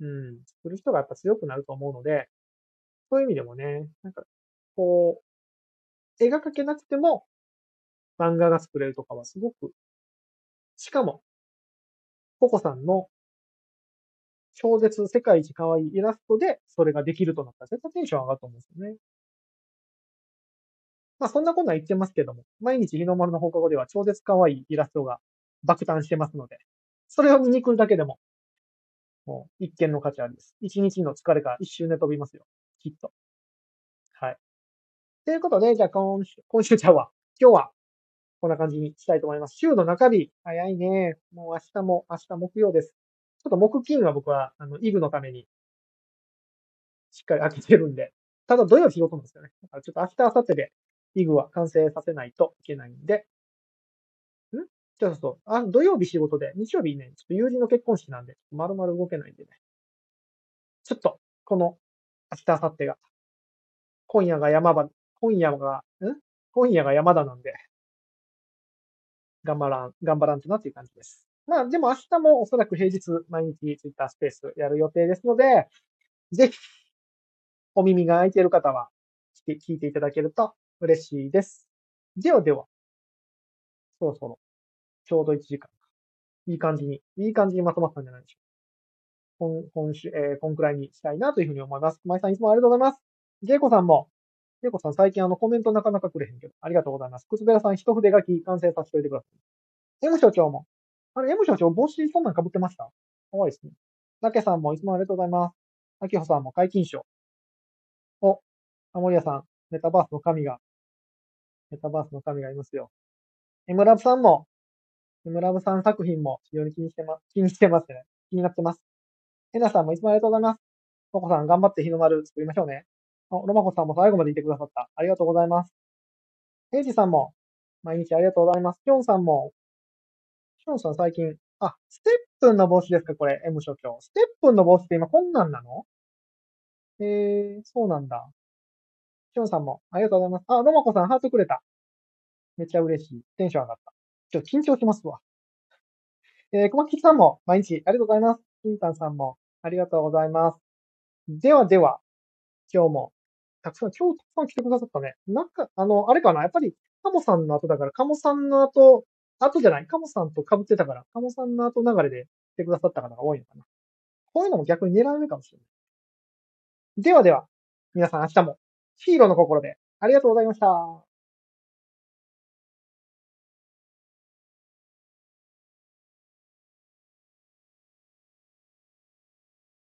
うん。作る人がやっぱ強くなると思うので、そういう意味でもね、なんか、こう、絵が描けなくても漫画が作れるとかはすごく、しかも、ココさんの超絶世界一可愛いイラストでそれができるとなったら絶対テンション上がると思うんですよね。まあそんなことは言ってますけども、毎日日の丸の放課後では超絶可愛いイラストが爆誕してますので、それを見に来るだけでも、もう一見の価値ありです。一日の疲れが一瞬で飛びますよ。きっと。ということで、じゃあ今週、今週ちゃうわ。今日は、こんな感じにしたいと思います。週の中日、早いね。もう明日も、明日木曜です。ちょっと木金は僕は、あの、イグのために、しっかり開けてるんで、ただ土曜仕事なんですよね。だからちょっと明日、明後日で、イグは完成させないといけないんで、ん？じゃあそう、あ、土曜日仕事で、日曜日ね、ちょっと友人の結婚式なんで、まるまる動けないんでね。ちょっと、この、明日、明後日が、今夜が山場、今夜が、ん？今夜が山田なんで、頑張らん、頑張らんとなっていう感じです。まあ、でも明日もおそらく平日毎日ツイッタースペースやる予定ですので、ぜひ、お耳が空いている方は、聞いていただけると嬉しいです。ではでは、そろそろ、ちょうど1時間。いい感じに、いい感じにまとまったんじゃないでしょうか。今、週、えー、こんくらいにしたいなというふうに思います。まいさんいつもありがとうございます。ジェイコさんも、ジェイコさん最近あのコメントなかなかくれへんけど、ありがとうございます。くつべらさん一筆書き完成させておいてください。M 所長も、あれ、M 所長帽子そんなん被ってました？かわいいですね。なけさんもいつもありがとうございます。あきほさんも解禁賞。お、あもりやさん、メタバースの神がメタバースの神がいますよ。エムラブさんも、エムラブさん作品も非常に気にしてま、気にしてますね。気になってます。エナさんもいつもありがとうございます。ココさん頑張って日の丸作りましょうね。ロマコさんも最後までいてくださった。ありがとうございます。エイジさんも、毎日ありがとうございます。キョンさんも、キョンさん最近、あ、ステップンの帽子ですかこれ、M 所長。ステップンの帽子って今こんなんなの？えー、そうなんだ。きょんさんも、ありがとうございます。あ、ロマコさん、ハートくれた。めっちゃ嬉しい。テンション上がった。ちょ緊張しますわ。えー、小牧さんも、毎日、ありがとうございます。金さんさんも、ありがとうございます。ではでは、今日も、たくさん、今日たくさん来てくださったね。なんか、あの、あれかな？やっぱり、カモさんの後だから、カモさんの後、後じゃない、カモさんと被ってたから、カモさんの後流れで来てくださった方が多いのかな。こういうのも逆に狙われるかもしれない。ではでは、皆さん明日もヒーローの心で、ありがとうございました。